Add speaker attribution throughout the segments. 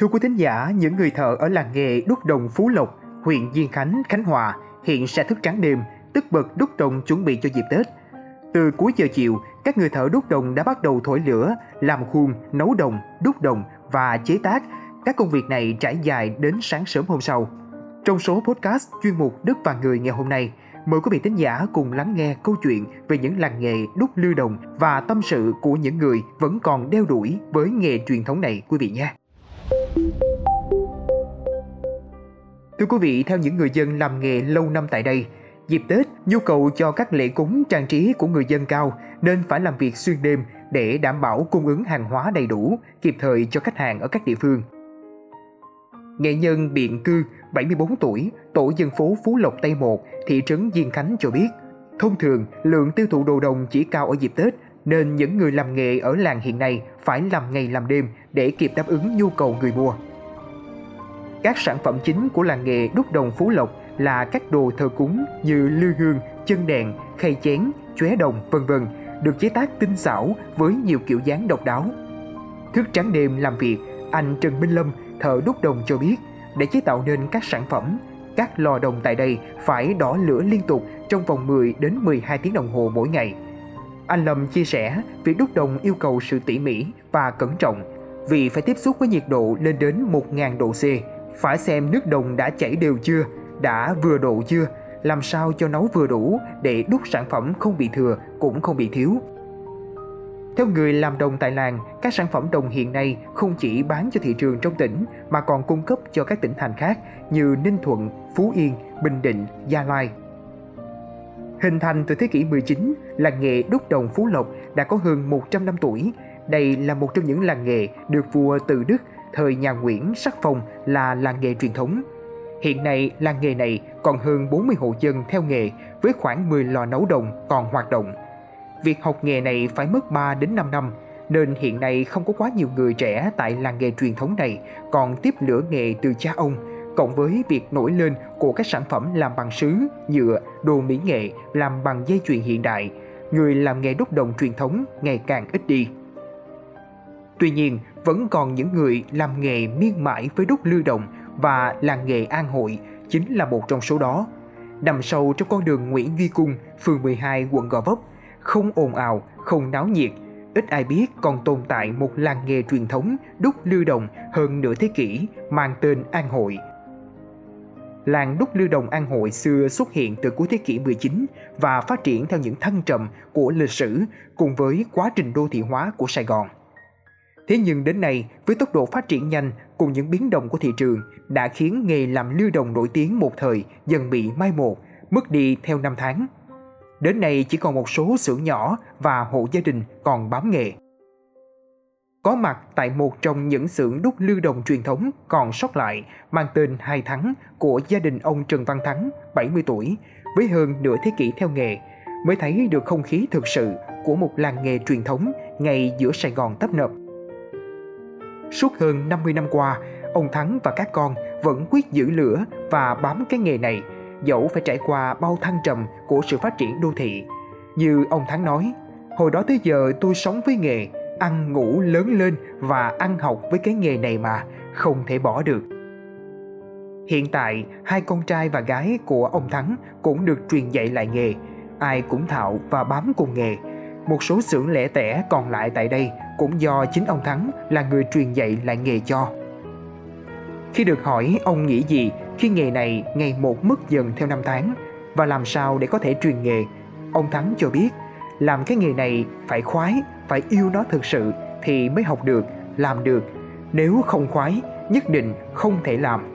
Speaker 1: Thưa quý thính giả, những người thợ ở làng nghề đúc đồng Phú Lộc, huyện Diên Khánh, Khánh Hòa hiện sẽ thức trắng đêm, tức bật đúc đồng chuẩn bị cho dịp Tết. Từ cuối giờ chiều, các người thợ đúc đồng đã bắt đầu thổi lửa, làm khuôn, nấu đồng, đúc đồng và chế tác. Các công việc này trải dài đến sáng sớm hôm sau. Trong số podcast chuyên mục Đức và Người ngày hôm nay, mời quý vị thính giả cùng lắng nghe câu chuyện về những làng nghề đúc lưu đồng và tâm sự của những người vẫn còn đeo đuổi với nghề truyền thống này quý vị nhé. Thưa quý vị, theo những người dân làm nghề lâu năm tại đây, dịp Tết, nhu cầu cho các lễ cúng trang trí của người dân cao nên phải làm việc xuyên đêm để đảm bảo cung ứng hàng hóa đầy đủ, kịp thời cho khách hàng ở các địa phương. Nghệ nhân Biện Cư, 74 tuổi, tổ dân phố Phú Lộc Tây 1, thị trấn Diên Khánh cho biết, thông thường lượng tiêu thụ đồ đồng chỉ cao ở dịp Tết nên những người làm nghề ở làng hiện nay phải làm ngày làm đêm để kịp đáp ứng nhu cầu người mua. Các sản phẩm chính của làng nghề đúc đồng Phú Lộc là các đồ thờ cúng như lư hương, chân đèn, khay chén, chóe đồng, vân vân được chế tác tinh xảo với nhiều kiểu dáng độc đáo. Thức trắng đêm làm việc, anh Trần Minh Lâm, thợ đúc đồng cho biết, để chế tạo nên các sản phẩm, các lò đồng tại đây phải đỏ lửa liên tục trong vòng 10 đến 12 tiếng đồng hồ mỗi ngày. Anh Lâm chia sẻ, việc đúc đồng yêu cầu sự tỉ mỉ và cẩn trọng vì phải tiếp xúc với nhiệt độ lên đến 1.000 độ C, phải xem nước đồng đã chảy đều chưa, đã vừa độ chưa, làm sao cho nấu vừa đủ để đúc sản phẩm không bị thừa cũng không bị thiếu. Theo người làm đồng tại làng, các sản phẩm đồng hiện nay không chỉ bán cho thị trường trong tỉnh mà còn cung cấp cho các tỉnh thành khác như Ninh Thuận, Phú Yên, Bình Định, Gia Lai. Hình thành từ thế kỷ 19, làng nghề đúc đồng Phú Lộc đã có hơn 100 năm tuổi. Đây là một trong những làng nghề được vua Từ Đức thời nhà Nguyễn sắc phong là làng nghề truyền thống. Hiện nay, làng nghề này còn hơn 40 hộ dân theo nghề với khoảng 10 lò nấu đồng còn hoạt động. Việc học nghề này phải mất 3 đến 5 năm, nên hiện nay không có quá nhiều người trẻ tại làng nghề truyền thống này còn tiếp lửa nghề từ cha ông, cộng với việc nổi lên của các sản phẩm làm bằng sứ, nhựa, đồ mỹ nghệ làm bằng dây chuyền hiện đại, người làm nghề đúc đồng truyền thống ngày càng ít đi. Tuy nhiên, vẫn còn những người làm nghề miên mãi với đúc lưu đồng và làng nghề An Hội chính là một trong số đó. Nằm sâu trong con đường Nguyễn Duy Cung, phường 12, quận Gò Vấp, không ồn ào, không náo nhiệt, ít ai biết còn tồn tại một làng nghề truyền thống đúc lưu đồng hơn nửa thế kỷ mang tên An Hội. Làng đúc lưu đồng An Hội xưa xuất hiện từ cuối thế kỷ 19 và phát triển theo những thăng trầm của lịch sử cùng với quá trình đô thị hóa của Sài Gòn. Thế nhưng đến nay, với tốc độ phát triển nhanh cùng những biến động của thị trường đã khiến nghề làm lưu đồng nổi tiếng một thời dần bị mai một, mất đi theo năm tháng. Đến nay chỉ còn một số xưởng nhỏ và hộ gia đình còn bám nghề. Có mặt tại một trong những xưởng đúc lưu đồng truyền thống còn sót lại mang tên Hai Thắng của gia đình ông Trần Văn Thắng, 70 tuổi, với hơn nửa thế kỷ theo nghề, mới thấy được không khí thực sự của một làng nghề truyền thống ngay giữa Sài Gòn tấp nập. Suốt hơn 50 năm qua, ông Thắng và các con vẫn quyết giữ lửa và bám cái nghề này, dẫu phải trải qua bao thăng trầm của sự phát triển đô thị. Như ông Thắng nói, hồi đó tới giờ tôi sống với nghề, ăn ngủ lớn lên và ăn học với cái nghề này mà, không thể bỏ được. Hiện tại, hai con trai và gái của ông Thắng cũng được truyền dạy lại nghề, ai cũng thạo và bám cùng nghề. Một số xưởng lẻ tẻ còn lại tại đây cũng do chính ông Thắng là người truyền dạy lại nghề cho. Khi được hỏi ông nghĩ gì khi nghề này ngày một mất dần theo năm tháng và làm sao để có thể truyền nghề, ông Thắng cho biết làm cái nghề này phải khoái, phải yêu nó thực sự thì mới học được, làm được. Nếu không khoái, nhất định không thể làm.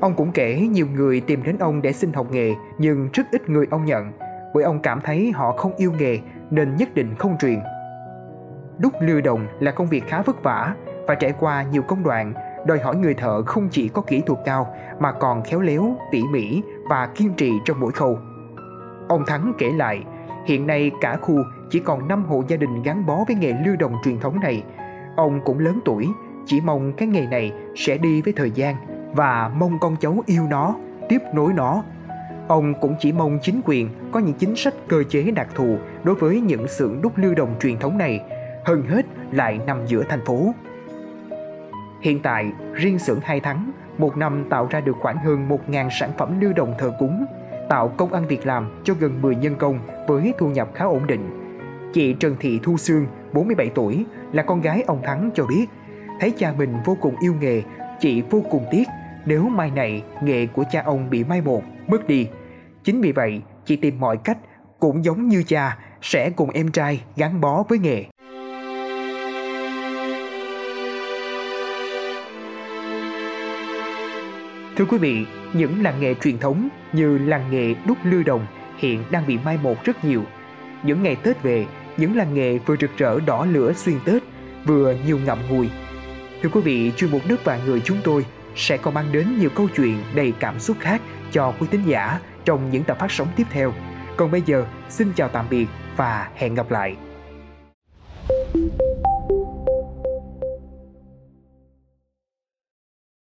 Speaker 1: Ông cũng kể nhiều người tìm đến ông để xin học nghề nhưng rất ít người ông nhận bởi ông cảm thấy họ không yêu nghề nên nhất định không truyền. Đúc lư đồng là công việc khá vất vả và trải qua nhiều công đoạn, đòi hỏi người thợ không chỉ có kỹ thuật cao mà còn khéo léo, tỉ mỉ và kiên trì trong mỗi khâu. Ông Thắng kể lại, hiện nay cả khu chỉ còn 5 hộ gia đình gắn bó với nghề lưu đồng truyền thống này. Ông cũng lớn tuổi, chỉ mong cái nghề này sẽ đi với thời gian và mong con cháu yêu nó, tiếp nối nó. Ông cũng chỉ mong chính quyền có những chính sách cơ chế đặc thù đối với những xưởng đúc lưu đồng truyền thống này hơn hết lại nằm giữa thành phố. Hiện tại, riêng xưởng hai tháng, một năm tạo ra được khoảng hơn 1.000 sản phẩm lưu động thờ cúng, tạo công ăn việc làm cho gần 10 nhân công với thu nhập khá ổn định. Chị Trần Thị Thu Sương, 47 tuổi, là con gái ông Thắng cho biết, thấy cha mình vô cùng yêu nghề, chị vô cùng tiếc nếu mai này nghề của cha ông bị mai một, mất đi. Chính vì vậy, chị tìm mọi cách, cũng giống như cha, sẽ cùng em trai gắn bó với nghề. Thưa quý vị, những làng nghề truyền thống như làng nghề đúc lư đồng hiện đang bị mai một rất nhiều. Những ngày Tết về, những làng nghề vừa rực rỡ đỏ lửa xuyên Tết, vừa nhiều ngậm ngùi. Thưa quý vị, chuyên mục Nước và Người chúng tôi sẽ còn mang đến nhiều câu chuyện đầy cảm xúc khác cho quý tín giả trong những tập phát sóng tiếp theo. Còn bây giờ, xin chào tạm biệt và hẹn gặp lại.